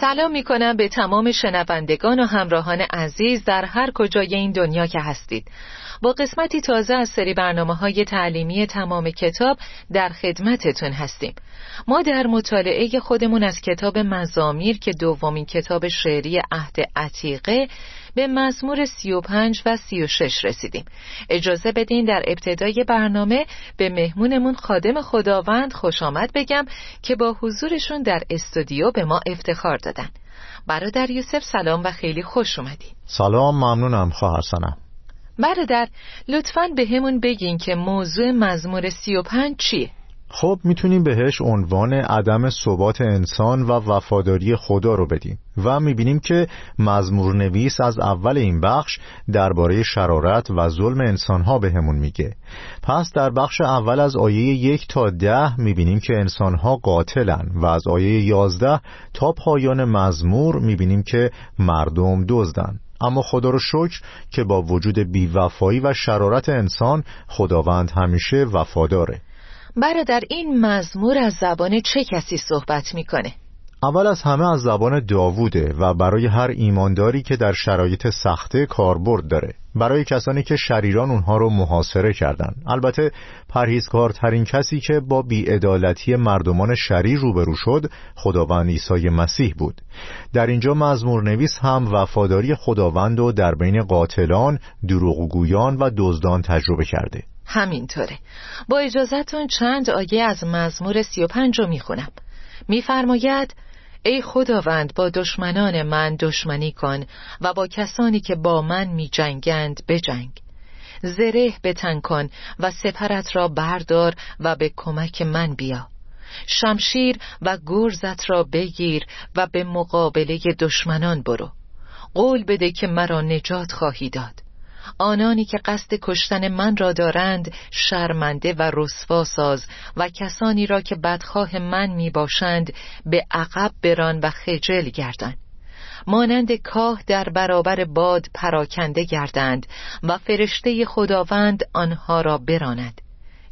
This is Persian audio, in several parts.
سلام می کنم به تمام شنوندگان و همراهان عزیز در هر کجای این دنیا که هستید. با قسمتی تازه از سری برنامه های تعلیمی تمام کتاب در خدمتتون هستیم. ما در مطالعه خودمون از کتاب مزامیر که دومین کتاب شعری عهد عتیقه به مزمور 35 و 36 رسیدیم. اجازه بدین در ابتدای برنامه به مهمونمون خادم خداوند خوش آمد بگم که با حضورشون در استودیو به ما افتخار دادن. برادر یوسف سلام و خیلی خوش اومدی سلام ممنونم خواهر سنم. برادر لطفا به همون بگین که موضوع مزمور 35 چیه؟ خب می‌تونیم بهش عنوان عدم ثبات انسان و وفاداری خدا رو بدیم و می‌بینیم که مزمور نویس از اول این بخش درباره شرارت و ظلم انسانها به همون میگه. پس در بخش اول از آیه یک تا ده می‌بینیم که انسانها قاتلن و از آیه یازده تا پایان مزمور می‌بینیم که مردم دزدن. اما خدا رو شکر که با وجود بیوفایی و شرارت انسان خداوند همیشه وفاداره. برادر این مزمور از زبان چه کسی صحبت می‌کنه؟ اول از همه از زبان داووده و برای هر ایمانداری که در شرایط سخته کاربرد داره. برای کسانی که شریران اونها رو محاصره کردن. البته پرهیزکارترین کسی که با بیعدالتی مردمان شریر روبرو شد خداوند عیسی مسیح بود. در اینجا مزمور نویس هم وفاداری خداوند رو در بین قاتلان، دروغگویان و دزدان تجربه کرده. همینطوره. با اجازتون چند آیه از مزمور سی و پنج رو می‌خونم. میفرماید ای خداوند با دشمنان من دشمنی کن و با کسانی که با من می جنگند بجنگ. زره بتن کن و سپرت را بردار و به کمک من بیا. شمشیر و گرزت را بگیر و به مقابله دشمنان برو. قول بده که مرا نجات خواهی داد. آنانی که قصد کشتن من را دارند شرمنده و رسوا ساز و کسانی را که بدخواه من می باشند به عقب بران و خجل گردند مانند کاه در برابر باد پراکنده گردند و فرشته خداوند آنها را براند.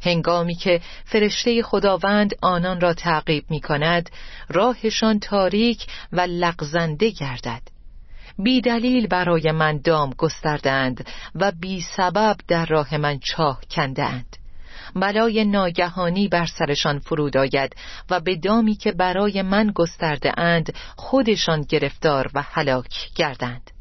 هنگامی که فرشته خداوند آنان را تعقیب می کند راهشان تاریک و لغزنده گردد. بی دلیل برای من دام گستردند و بی سبب در راه من چاه کندند بلای ناگهانی بر سرشان فرود آید و به دامی که برای من گسترده اند خودشان گرفتار و هلاک گردند.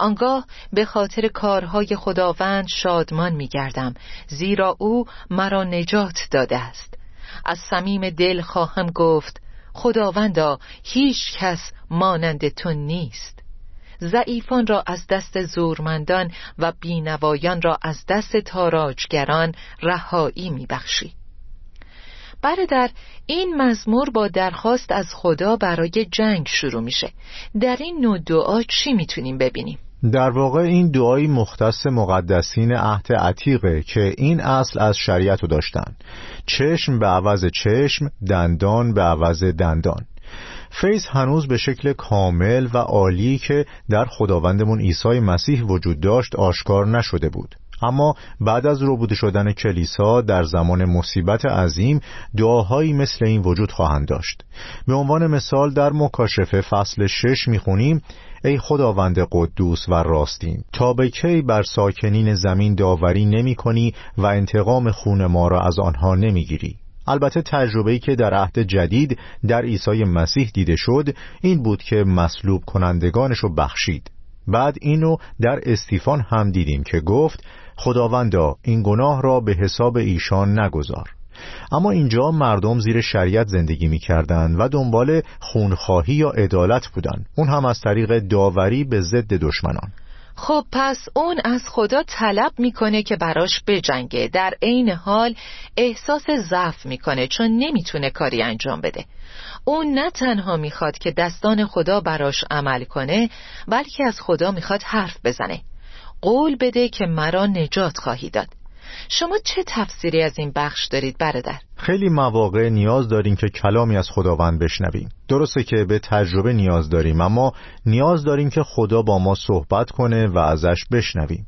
آنگاه به خاطر کارهای خداوند شادمان می گردم زیرا او مرا نجات داده است. از صمیم دل خواهم گفت خداوندا هیچ کس مانند تو نیست. ضعیفان را از دست زورمندان و بینوایان را از دست تاراجگران رهایی میبخشی. برادر این مزمور با درخواست از خدا برای جنگ شروع میشه. در این نوع دعا چی می‌تونیم ببینیم؟ در واقع این دعایی مختص مقدسین عهد عتیقه که این اصل از شریعت رو داشتن. چشم به عوض چشم دندان به عوض دندان. فیض هنوز به شکل کامل و عالی که در خداوندمون عیسی مسیح وجود داشت آشکار نشده بود. اما بعد از روبوده شدن کلیسا در زمان مصیبت عظیم دعاهایی مثل این وجود خواهند داشت. به عنوان مثال در مکاشفه فصل شش می‌خونیم ای خداوند قدوس و راستین تا به کی بر ساکنین زمین داوری نمی کنی و انتقام خون ما را از آنها نمی‌گیری؟ البته تجربه‌ای که در عهد جدید در عیسی مسیح دیده شد این بود که مصلوب کنندگانش رو بخشید. بعد اینو در استیفان هم دیدیم که گفت خداوندا این گناه را به حساب ایشان نگذار. اما اینجا مردم زیر شریعت زندگی می‌کردند و دنبال خونخواهی یا عدالت بودند. اون هم از طریق داوری به ضد دشمنان. خب پس اون از خدا طلب می‌کنه که براش بجنگه. در عین حال احساس ضعف می‌کنه چون نمی‌تونه کاری انجام بده. اون نه تنها می‌خواد که دستان خدا براش عمل کنه بلکه از خدا می‌خواد حرف بزنه. قول بده که مرا نجات خواهی داد. شما چه تفسیری از این بخش دارید برادر؟ خیلی مواقع نیاز داریم که کلامی از خداوند بشنویم درسته که به تجربه نیاز داریم اما نیاز داریم که خدا با ما صحبت کنه و ازش بشنویم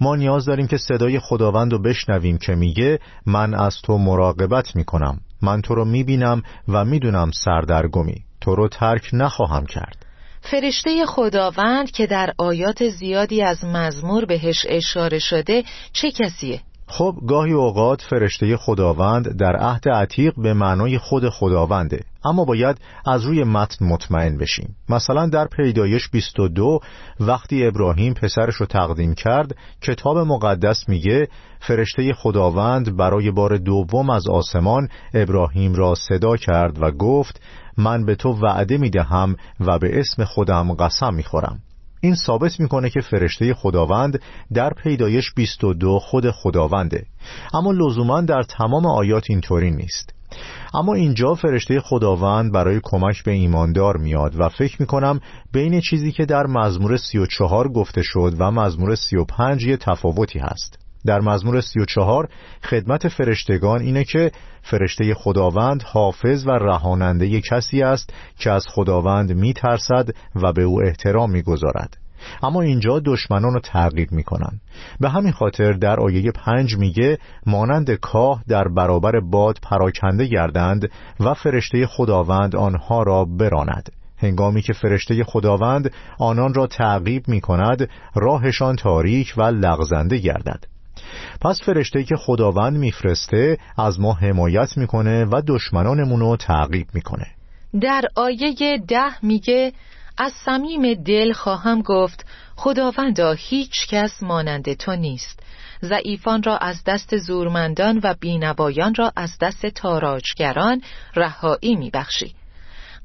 ما نیاز داریم که صدای خداوند رو بشنویم که میگه من از تو مراقبت می‌کنم من تو رو می‌بینم و می‌دونم سردرگمی تو رو ترک نخواهم کرد فرشته خداوند که در آیات زیادی از مزمور بهش اشاره شده چه کسیه؟ خب گاهی اوقات فرشته خداوند در عهد عتیق به معنای خود خداونده اما باید از روی متن مطمئن بشیم. مثلا در پیدایش 22 وقتی ابراهیم پسرش رو تقدیم کرد کتاب مقدس میگه فرشته خداوند برای بار دوم از آسمان ابراهیم را صدا کرد و گفت من به تو وعده می‌دهم و به اسم خودم قسم می‌خورم. این ثابت می‌کنه که فرشته خداوند در پیدایش 22 خود خداونده. اما لزوما در تمام آیات اینطوری نیست. اما اینجا فرشته خداوند برای کمک به ایماندار میاد و فکر می‌کنم بین چیزی که در مزمور 34 گفته شد و مزمور 35 یه تفاوتی هست. در مزمور 34 خدمت فرشتگان اینه که فرشته خداوند حافظ و رهاننده کسی است که از خداوند میترسد و به او احترام می‌گذارد. اما اینجا دشمنان رو تعقیب می‌کنن. به همین خاطر در آیه پنج میگه مانند کاه در برابر باد پراکنده گردند و فرشته خداوند آنها را براند. هنگامی که فرشته خداوند آنان را تعقیب می کند راهشان تاریک و لغزنده گردد. پس فرشته که خداوند میفرسته از ما حمایت می‌کنه و دشمنانمون رو تعقیب می‌کنه. در آیه ده میگه از صمیم دل خواهم گفت خداوندا هیچ کس مانند تو نیست. ضعیفان را از دست زورمندان و بینوایان را از دست تاراجگران رهایی میبخشی.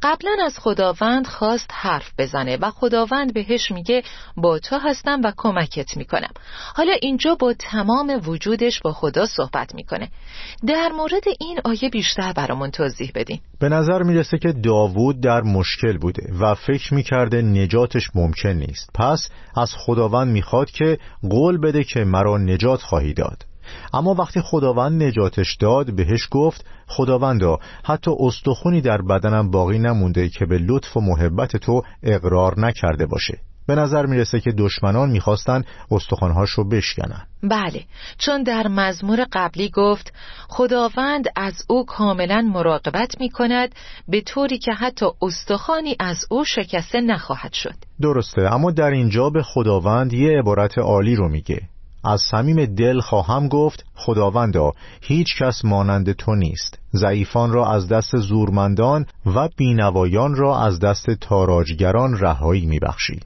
قبلا از خداوند خواست حرف بزنه و خداوند بهش میگه با تو هستم و کمکت می‌کنم. حالا اینجا با تمام وجودش با خدا صحبت می‌کنه. در مورد این آیه بیشتر برامون توضیح بدین. به نظر می‌رسه که داوود در مشکل بوده و فکر می‌کرده نجاتش ممکن نیست. پس از خداوند می‌خواد که قول بده که مرا نجات خواهی داد. اما وقتی خداوند نجاتش داد بهش گفت خداوندا حتی استخونی در بدنم باقی نمونده که به لطف و محبت تو اقرار نکرده باشه. به نظر می‌رسه که دشمنان می‌خواستن استخوانهاش رو بشکنن. بله چون در مزمور قبلی گفت خداوند از او کاملا مراقبت می‌کند به طوری که حتی استخوانی از او شکسته نخواهد شد. درسته اما در اینجا به خداوند یه عبارت عالی رو میگه. از صمیم دل خواهم گفت خداوندا هیچ کس مانند تو نیست. ضعیفان را از دست زورمندان و بینوایان را از دست تاراجگران رهایی میبخشی.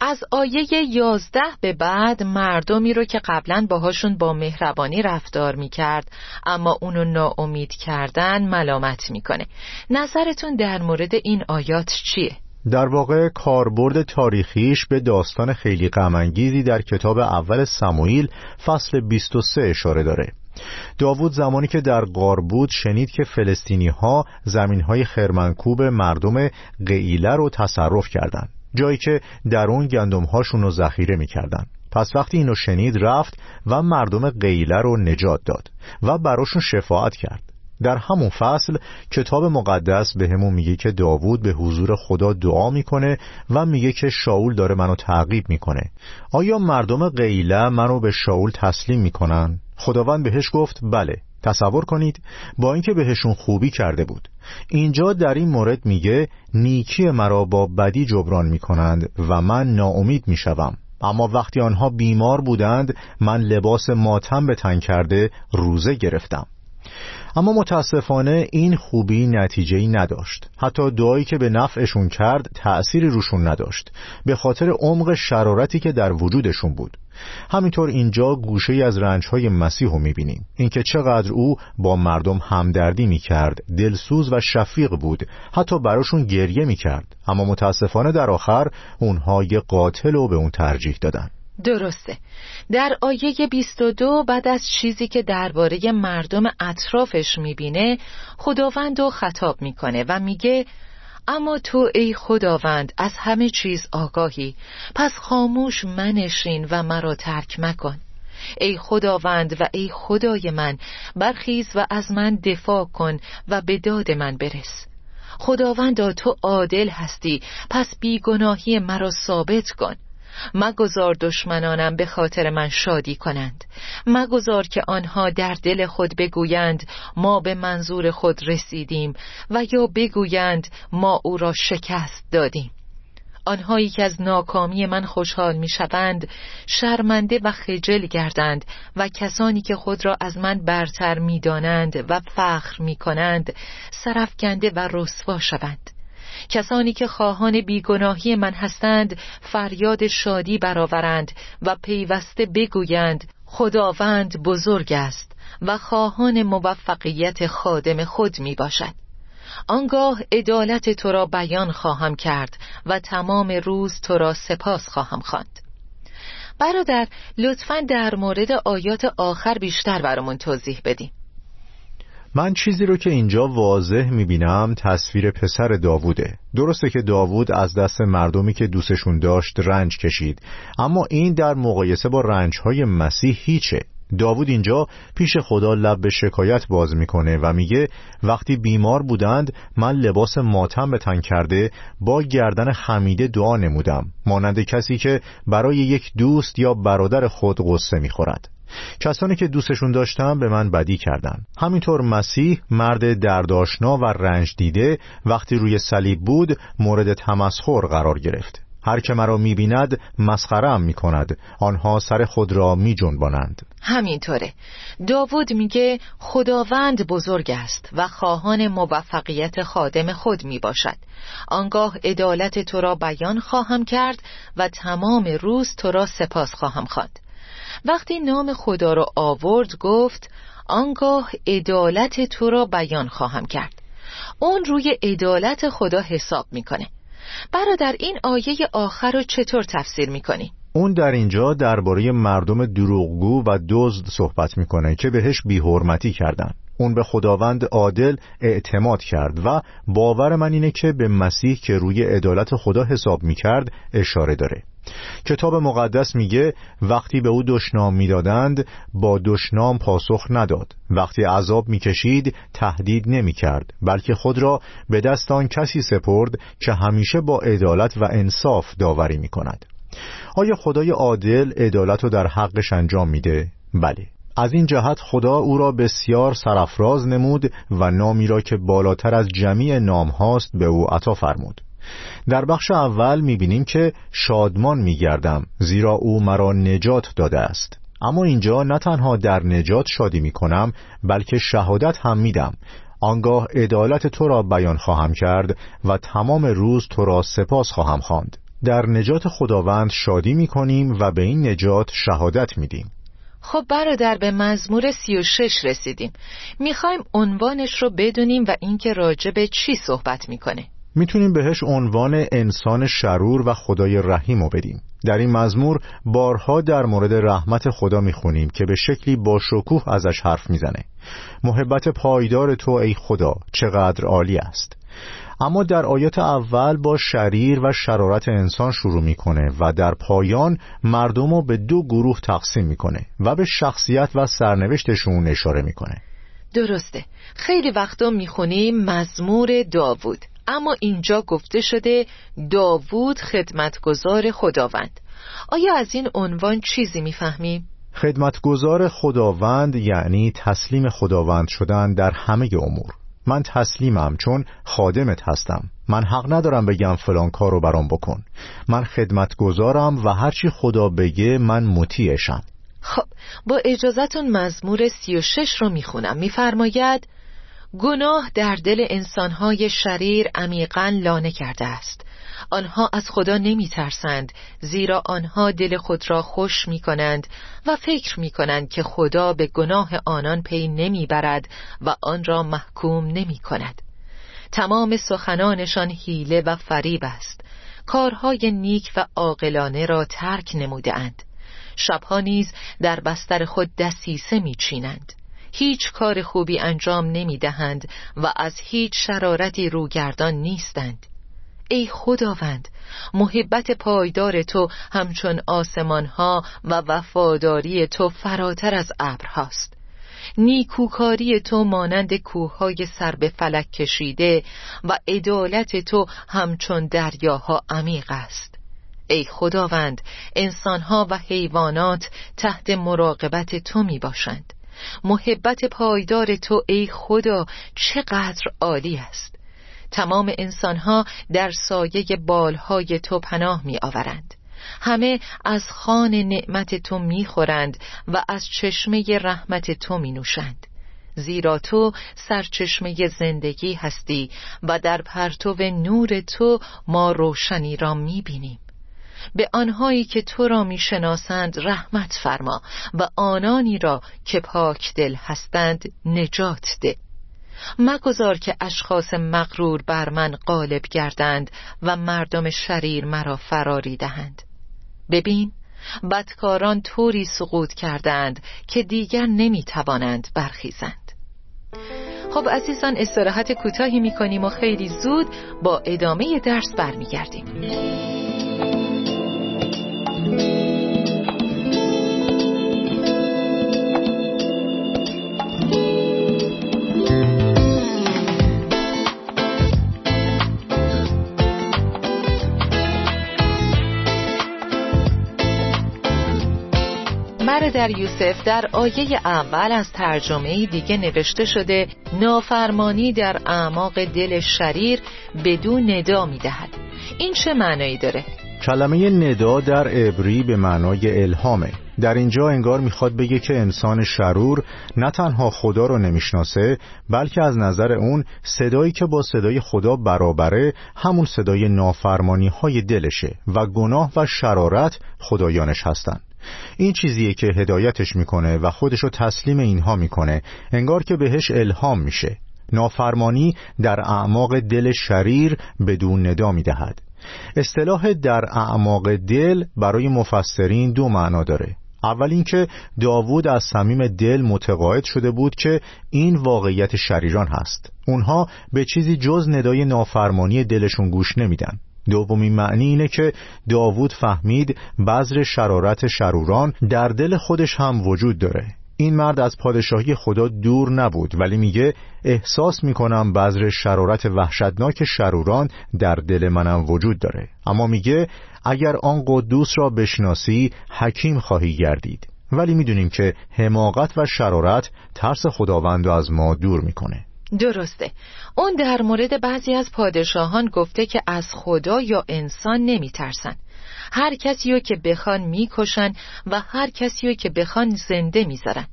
از آیه یازده به بعد مردمی رو که قبلا باهاشون با مهربانی رفتار می‌کرد اما اونو ناامید کردن ملامت می‌کنه. نظرتون در مورد این آیات چیه؟ در واقع کاربرد تاریخیش به داستان خیلی غمانگیزی در کتاب اول سموئیل فصل 23 اشاره داره. داوود زمانی که در غار بود شنید که فلسطینی ها زمین های خرمنکوب مردم قیله رو تصرف کردند جایی که در اون گندم هاشون رو ذخیره می‌کردن. پس وقتی اینو شنید رفت و مردم قیله رو نجات داد و براشون شفاعت کرد. در همون فصل کتاب مقدس به همون میگه که داوود به حضور خدا دعا می‌کنه و میگه که شاول داره منو تعقیب می‌کنه. آیا مردم قیله منو به شاول تسلیم می‌کنن؟ خداوند بهش گفت بله تصور کنید با اینکه بهشون خوبی کرده بود. اینجا در این مورد میگه نیکی مرا با بدی جبران می‌کنند و من ناامید می‌شوم. اما وقتی آنها بیمار بودند من لباس ماتم به تن کرده روزه گرفتم. اما متاسفانه این خوبی نتیجه ای نداشت. حتی دعایی که به نفعشون کرد تأثیری روشون نداشت. به خاطر عمق شرارتی که در وجودشون بود. همینطور اینجا گوشه از رنجهای مسیح رو می‌بینیم. اینکه چقدر او با مردم همدردی می‌کرد دلسوز و شفیق بود حتی براشون گریه می‌کرد. اما متاسفانه در آخر اونها یه قاتل رو به اون ترجیح دادن. درسته. در آیه 22 بعد از چیزی که درباره مردم اطرافش می‌بینه خداوند رو خطاب می‌کنه و میگه اما تو ای خداوند از همه چیز آگاهی پس خاموش منشین و مرا ترک مکن. ای خداوند و ای خدای من برخیز و از من دفاع کن و به داد من برس. خداوندا تو عادل هستی پس بیگناهی مرا ثابت کن. مگذار دشمنانم به خاطر من شادی کنند. مگذار که آنها در دل خود بگویند ما به منظور خود رسیدیم و یا بگویند ما او را شکست دادیم. آنهایی که از ناکامی من خوشحال می شوند شرمنده و خجل گردند و کسانی که خود را از من برتر می دانند و فخر می کنند سرفکنده و رسوا شوند. کسانی که خواهان بیگناهی من هستند فریاد شادی برآورند و پیوسته بگویند خداوند بزرگ است و خواهان موفقیت خادم خود می باشد آنگاه عدالت تو را بیان خواهم کرد و تمام روز تو را سپاس خواهم خواند. برادر لطفا در مورد آیات آخر بیشتر برامون توضیح بدیم من چیزی رو که اینجا واضح می‌بینم تصویر پسر داووده. درسته که داوود از دست مردمی که دوستشون داشت رنج کشید اما این در مقایسه با رنجهای مسیح هیچه. داوود اینجا پیش خدا لب به شکایت باز می‌کنه و میگه وقتی بیمار بودند من لباس ماتم به تن کرده با گردن خمیده دعا نمودم. مانند کسی که برای یک دوست یا برادر خود قصه می‌خورد. کسانی که دوستشون داشتم به من بدی کردن. همینطور مسیح مرد درداشنا و رنج دیده وقتی روی صلیب بود مورد تمسخر قرار گرفت. هر که مرا می‌بیند مسخرم می‌کند. آنها سر خود را میجنبانند. همینطوره. داوود میگه خداوند بزرگ است و خواهان موفقیت خادم خود می‌باشد. آنگاه عدالت تو را بیان خواهم کرد و تمام روز تو را سپاس خواهم خواند. وقتی نام خدا را آورد گفت آنگاه عدالت تو را بیان خواهم کرد. اون روی عدالت خدا حساب می‌کنه. برادر این آیه آخر رو چطور تفسیر می‌کنی؟ اون در اینجا درباره مردم دروغگو و دزد صحبت می‌کنه که بهش بیحرمتی کردن. اون به خداوند عادل اعتماد کرد و باور من اینه که به مسیح که روی عدالت خدا حساب می‌کرد اشاره داره. کتاب مقدس میگه وقتی به او دشنام می‌دادند با دشنام پاسخ نداد. وقتی عذاب می‌کشید تهدید نمی‌کرد بلکه خود را به دست آن کسی سپرد که همیشه با عدالت و انصاف داوری می‌کند. آیا خدای عادل عدالت رو در حقش انجام میده؟ بله. از این جهت خدا او را بسیار سرفراز نمود و نامی را که بالاتر از جمیع نام هاست به او عطا فرمود. در بخش اول می‌بینیم که شادمان میگردم زیرا او مرا نجات داده است. اما اینجا نه تنها در نجات شادی می‌کنم بلکه شهادت هم میدم. آنگاه عدالت تو را بیان خواهم کرد و تمام روز تو را سپاس خواهم خواند. در نجات خداوند شادی می‌کنیم و به این نجات شهادت میدیم. خب برادر به مزمور سی و شش رسیدیم. می‌خوایم عنوانش رو بدونیم و اینکه راجع به چی صحبت می‌کنه. می‌تونیم بهش عنوان انسان شرور و خدای رحیم رو بدیم. در این مزمور بارها در مورد رحمت خدا می‌خونیم که به شکلی با شکوه ازش حرف می‌زنه. محبت پایدار تو ای خدا چقدر عالی است. اما در آیات اول با شریر و شرارت انسان شروع می‌کنه و در پایان مردم رو به دو گروه تقسیم می‌کنه و به شخصیت و سرنوشتشون اشاره می‌کنه. درسته. خیلی وقتا می‌خونیم مزمور داوود. اما اینجا گفته شده داوود خدمتگزار خداوند. آیا از این عنوان چیزی می‌فهمیم؟ خدمتگزار خداوند یعنی تسلیم خداوند شدن در همه امور. من تسلیمم چون خادمت هستم. من حق ندارم بگم فلان کارو برام بکن. من خدمتگزارم و هرچی خدا بگه من مطیعشم. خب با اجازتون مزمور سی و شش رو می‌خونم. میفرماید گناه در دل انسانهای شریر عمیقا لانه کرده است. آنها از خدا نمی ترسند زیرا آنها دل خود را خوش می کنند و فکر می کنند که خدا به گناه آنان پی نمی برد و آن را محکوم نمی کند تمام سخنانشان حیله و فریب است. کارهای نیک و عاقلانه را ترک نموده اند شبها نیز در بستر خود دسیسه می چینند هیچ کار خوبی انجام نمی دهند و از هیچ شرارتی روگردان نیستند. ای خداوند محبت پایدار تو همچون آسمان ها و وفاداری تو فراتر از ابرهاست نیکوکاری تو مانند کوههای سر به فلک کشیده و عدالت تو همچون دریاها عمیق است. ای خداوند انسانها و حیوانات تحت مراقبت تو می باشند محبت پایدار تو ای خدا چقدر عالی است. تمام انسانها در سایه بالهای تو پناه می آورند همه از خان نعمت تو می خورند و از چشمه رحمت تو می نوشند زیرا تو سرچشمه زندگی هستی و در پرتو نور تو ما روشنی را می بینیم به آنهایی که تو را می‌شناسند رحمت فرما و آنانی را که پاک دل هستند نجات ده. مگذار که اشخاص مغرور بر من غالب گردند و مردم شریر مرا فراری دهند. ببین بدکاران طوری سقوط کردند که دیگر نمی‌توانند برخیزند. خب عزیزان استراحت کوتاهی می‌کنیم و خیلی زود با ادامه درس برمیگردیم. در یوسف در آیه اول از ترجمه دیگه نوشته شده نافرمانی در اعماق دل شریر بدون ندا می‌دهد این چه معنایی داره؟ کلمه ندا در عبری به معنای الهامه در اینجا انگار می‌خواد بگه که انسان شرور نه تنها خدا رو نمی‌شناسه بلکه از نظر اون صدایی که با صدای خدا برابره همون صدای نافرمانی های دلشه و گناه و شرارت خدایانش هستند. این چیزیه که هدایتش می‌کنه و خودشو تسلیم اینها می‌کنه. انگار که بهش الهام میشه. نافرمانی در اعماق دل شریر بدون ندا می‌دهد. اصطلاح در اعماق دل برای مفسرین دو معنا داره. اول اینکه داوود از صمیم دل متقاعد شده بود که این واقعیت شریران هست. اونها به چیزی جز ندای نافرمانی دلشون گوش نمیدن. دومین معنی اینه که داوود فهمید بذر شرارت شروران در دل خودش هم وجود داره. این مرد از پادشاهی خدا دور نبود ولی میگه احساس می‌کنم بذر شرارت وحشتناک شروران در دل منم وجود داره. اما میگه اگر آن قدوس را بشناسی حکیم خواهی گردید. ولی می‌دونیم که حماقت و شرارت ترس خداوند رو از ما دور می‌کنه. درسته. اون در مورد بعضی از پادشاهان گفته که از خدا یا انسان نمیترسن. هر کسی رو که بخوان می‌کشن و هر کسی رو که بخوان زنده می‌ذارن.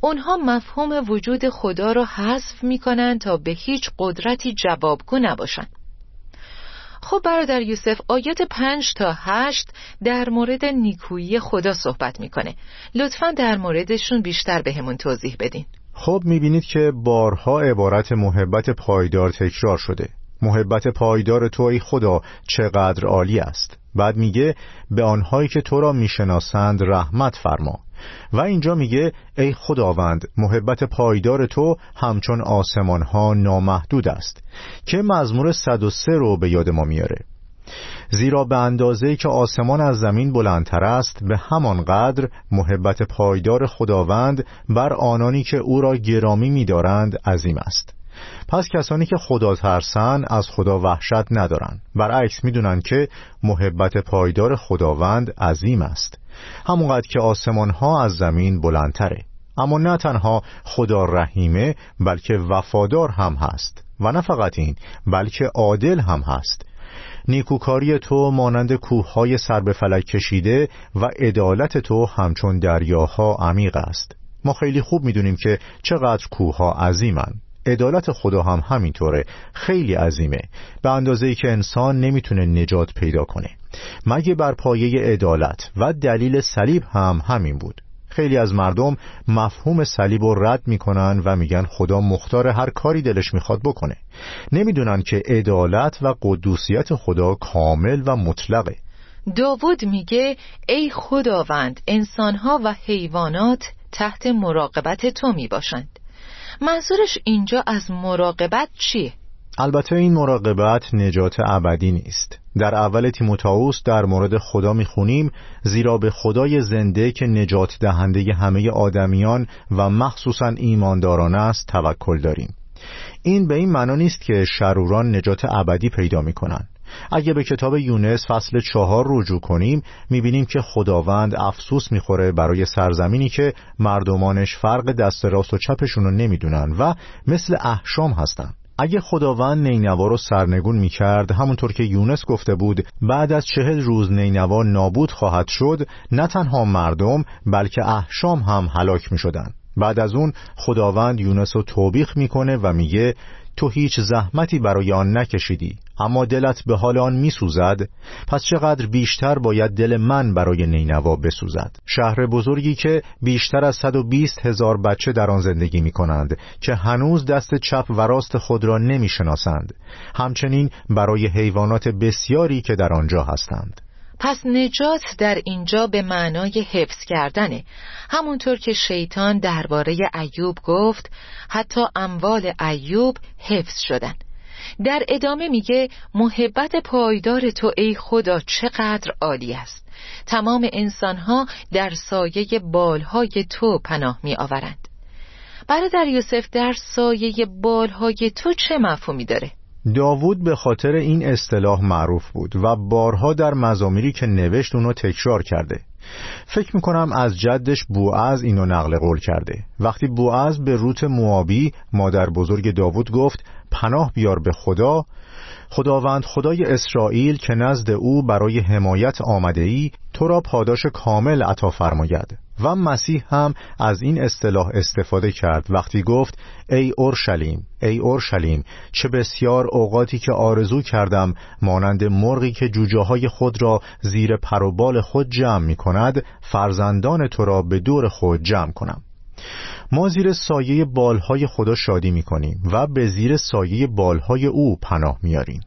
اونها مفهوم وجود خدا رو حذف می‌کنن تا به هیچ قدرتی جوابگو نباشن. خب برادر یوسف آیات پنج تا هشت در مورد نیکویی خدا صحبت می‌کنه. لطفا در موردشون بیشتر بهمون به توضیح بدین. خب می‌بینید که بارها عبارت محبت پایدار تکرار شده. محبت پایدار تو ای خدا چقدر عالی است. بعد میگه به آنهایی که تو را می‌شناسند رحمت فرما. و اینجا میگه ای خداوند محبت پایدار تو همچون آسمان ها نامحدود است که مزمور 103 رو به یاد ما میاره زیرا به اندازه که آسمان از زمین بلندتر است به همان قدر محبت پایدار خداوند بر آنانی که او را گرامی می‌دارند عظیم است. پس کسانی که خدا ترسن از خدا وحشت ندارند. برعکس می‌دونند که محبت پایدار خداوند عظیم است. همونقدر که آسمان ها از زمین بلندتره. اما نه تنها خدا رحیمه بلکه وفادار هم هست. و نه فقط این بلکه عادل هم هست. نیکوکاری تو مانند کوههای سر به فلک کشیده و عدالت تو همچون دریاها عمیق است. ما خیلی خوب می‌دونیم که چقدر کوهها عظیمن. عدالت خدا هم همینطوره. خیلی عظیمه. به اندازه ای که انسان نمی‌تونه نجات پیدا کنه. مگه بر پایه عدالت و دلیل صلیب هم همین بود؟ خیلی از مردم مفهوم صلیب رو رد می‌کنن و میگن خدا مختار هر کاری دلش می‌خواد بکنه. نمی‌دونن که عدالت و قدوسیت خدا کامل و مطلقه. داود میگه ای خداوند انسانها و حیوانات تحت مراقبت تو می‌باشند. منظورش اینجا از مراقبت چیه؟ البته این مراقبت نجات ابدی نیست. در اول تیموتائوس در مورد خدا می‌خونیم زیرا به خدای زنده که نجات دهنده همه آدمیان و مخصوصا ایمانداران است توکل داریم. این به این معنا نیست که شروران نجات ابدی پیدا می‌کنن. اگه به کتاب یونس فصل چهار رجوع کنیم می‌بینیم که خداوند افسوس می‌خوره برای سرزمینی که مردمانش فرق دست راست و چپشون رو نمی‌دونن و مثل احشام هستن. اگه خداوند نینوا رو سرنگون می‌کرد همونطور که یونس گفته بود بعد از چهل روز نینوا نابود خواهد شد نه تنها مردم بلکه احشام هم هلاک می‌شدن بعد از اون خداوند یونس رو توبیخ می‌کنه و میگه تو هیچ زحمتی برای آن نکشیدی اما دلت به حال آن میسوزد پس چقدر بیشتر باید دل من برای نینوا بسوزد. شهر بزرگی که بیشتر از 120 هزار بچه در آن زندگی می کنند که هنوز دست چپ و راست خود را نمی شناسند همچنین برای حیوانات بسیاری که در آنجا هستند. پس نجات در اینجا به معنای حفظ کردنه. همونطور که شیطان درباره ایوب گفت حتی اموال ایوب حفظ شدن. در ادامه میگه محبت پایدار تو ای خدا چقدر عالی است. تمام انسانها در سایه بالهای تو پناه می آورند برادر یوسف در سایه بالهای تو چه مفهومی داره؟ داوود به خاطر این اصطلاح معروف بود و بارها در مزامیری که نوشت اونو تکرار کرده. فکر می‌کنم از جدش بوعز اینو نقل قول کرده. وقتی بوعز به روت موابی مادر بزرگ داوود گفت پناه بیار به خدا خداوند خدای اسرائیل که نزد او برای حمایت آمده ای تو را پاداش کامل عطا فرماید. و مسیح هم از این اصطلاح استفاده کرد. وقتی گفت ای اورشلیم ای اورشلیم چه بسیار اوقاتی که آرزو کردم مانند مرغی که جوجه های خود را زیر پروبال خود جمع می کند فرزندان تو را به دور خود جمع کنم. ما زیر سایه بالهای خدا شادی می کنیم و به زیر سایه بالهای او پناه میاریم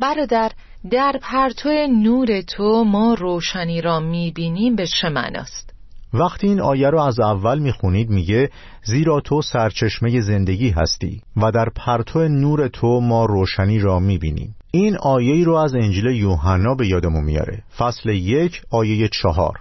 برادر در پرتو نور تو ما روشنی را می بینیم به چه معناست؟ وقتی این آیه رو از اول می‌خونید میگه زیرا تو سرچشمه زندگی هستی و در پرتو نور تو ما روشنی را می‌بینیم. این آیه رو از انجیل یوحنا به یادمون میاره. فصل یک آیه چهار.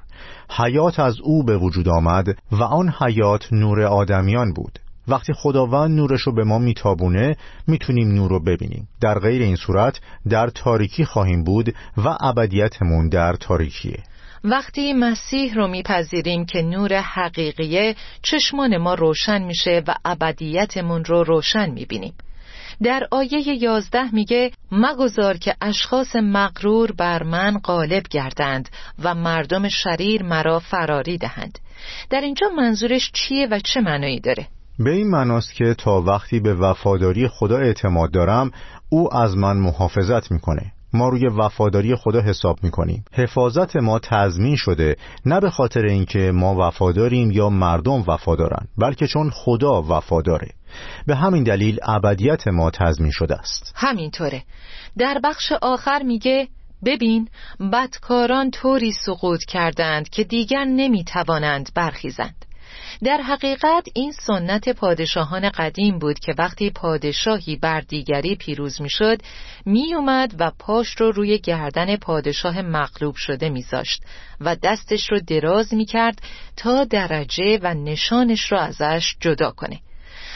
حیات از او به وجود آمد و آن حیات نور آدمیان بود. وقتی خداوند نورش رو به ما میتابونه می‌تونیم نور رو ببینیم. در غیر این صورت در تاریکی خواهیم بود و ابدیتمون در تاریکیه. وقتی مسیح رو میپذیریم که نور حقیقیه چشمان ما روشن میشه و ابدیتمون رو روشن می‌بینیم. در آیه یازده میگه مگذار که اشخاص مغرور بر من غالب گردند و مردم شریر مرا فراری دهند. در اینجا منظورش چیه و چه معنایی داره؟ به این معناست که تا وقتی به وفاداری خدا اعتماد دارم او از من محافظت می‌کنه. ما روی وفاداری خدا حساب می‌کنیم. حفاظت ما تضمین شده نه به خاطر اینکه ما وفاداریم یا مردم وفادارن بلکه چون خدا وفاداره. به همین دلیل ابدیت ما تضمین شده است. همینطوره. در بخش آخر میگه ببین بدکاران طوری سقوط کردند که دیگر نمی‌توانند برخیزند. در حقیقت این سنت پادشاهان قدیم بود که وقتی پادشاهی بر دیگری پیروز می‌شد میومد و پاش رو روی گردن پادشاه مغلوب شده میذاشت و دستش رو دراز می‌کرد تا درجه و نشانش رو ازش جدا کنه.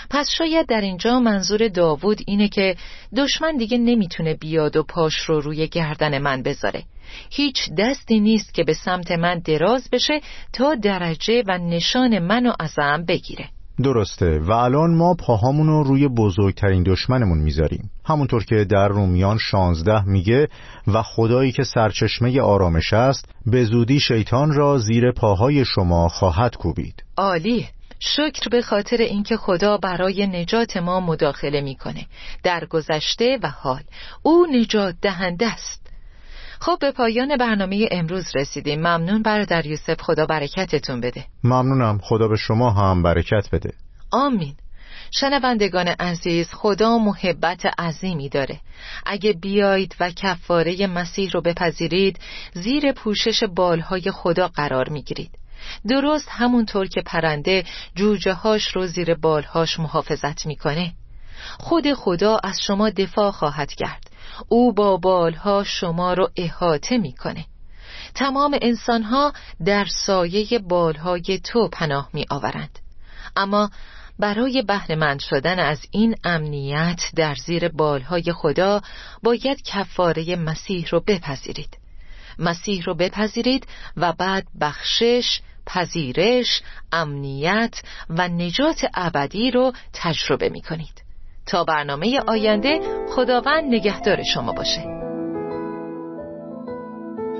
پس شاید در اینجا منظور داوود اینه که دشمن دیگه نمی‌تونه بیاد و پاش رو روی گردن من بذاره. هیچ دستی نیست که به سمت من دراز بشه تا درجه و نشان منو ازم بگیره. درسته. و الان ما پاهامون رو روی بزرگترین دشمنمون می‌ذاریم. همونطور که در رومیان 16 میگه و خدایی که سرچشمه آرامش است به زودی شیطان را زیر پاهای شما خواهد کوبید. عالی. شکر به خاطر اینکه خدا برای نجات ما مداخله می‌کنه. در گذشته و حال او نجات دهنده است. خب به پایان برنامه امروز رسیدیم. ممنون برادر یوسف. خدا برکتتون بده. ممنونم. خدا به شما هم برکت بده. آمین. شنوندگان عزیز خدا محبت عظیمی داره. اگه بیایید و کفاره مسیح رو بپذیرید زیر پوشش بالهای خدا قرار می‌گیرید. درست همونطور که پرنده جوجه هاش رو زیر بالهاش محافظت می‌کنه. خود خدا از شما دفاع خواهد کرد. او با بالها شما رو احاطه می‌کنه. تمام انسانها در سایه بالهای تو پناه می آورند اما برای بهرهمند شدن از این امنیت در زیر بالهای خدا باید کفاره مسیح رو بپذیرید. مسیح رو بپذیرید و بعد بخشش، پذیرش، امنیت و نجات ابدی رو تجربه می کنید تا برنامه آینده خداوند نگهدار شما باشه.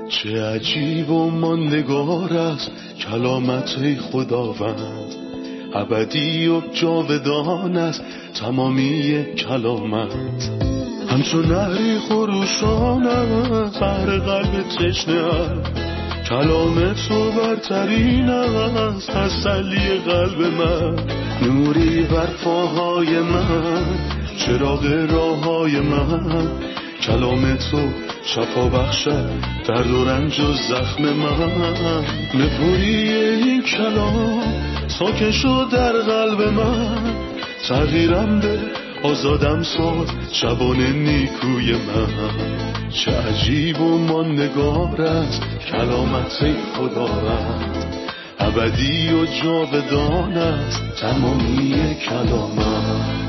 چه عجیب و ماندگار است کلامت خداوند. ابدی و جاودان است تمامی کلامت. همچون نهری خروشان است بر قلب تشنه کلام تو برترین است تسلی قلب من. نوری بر پاهای من چراغ راه های من. کلام تو شفا بخشد درد و رنج و زخم من. نپوری این کلام ساکن شد در قلب من. تغییرم به آزادم ساد شبان نیکوی من. چه عجیب و ماندگار است کلامت خدا رد ابدی و جاودان است تمامی کلامت.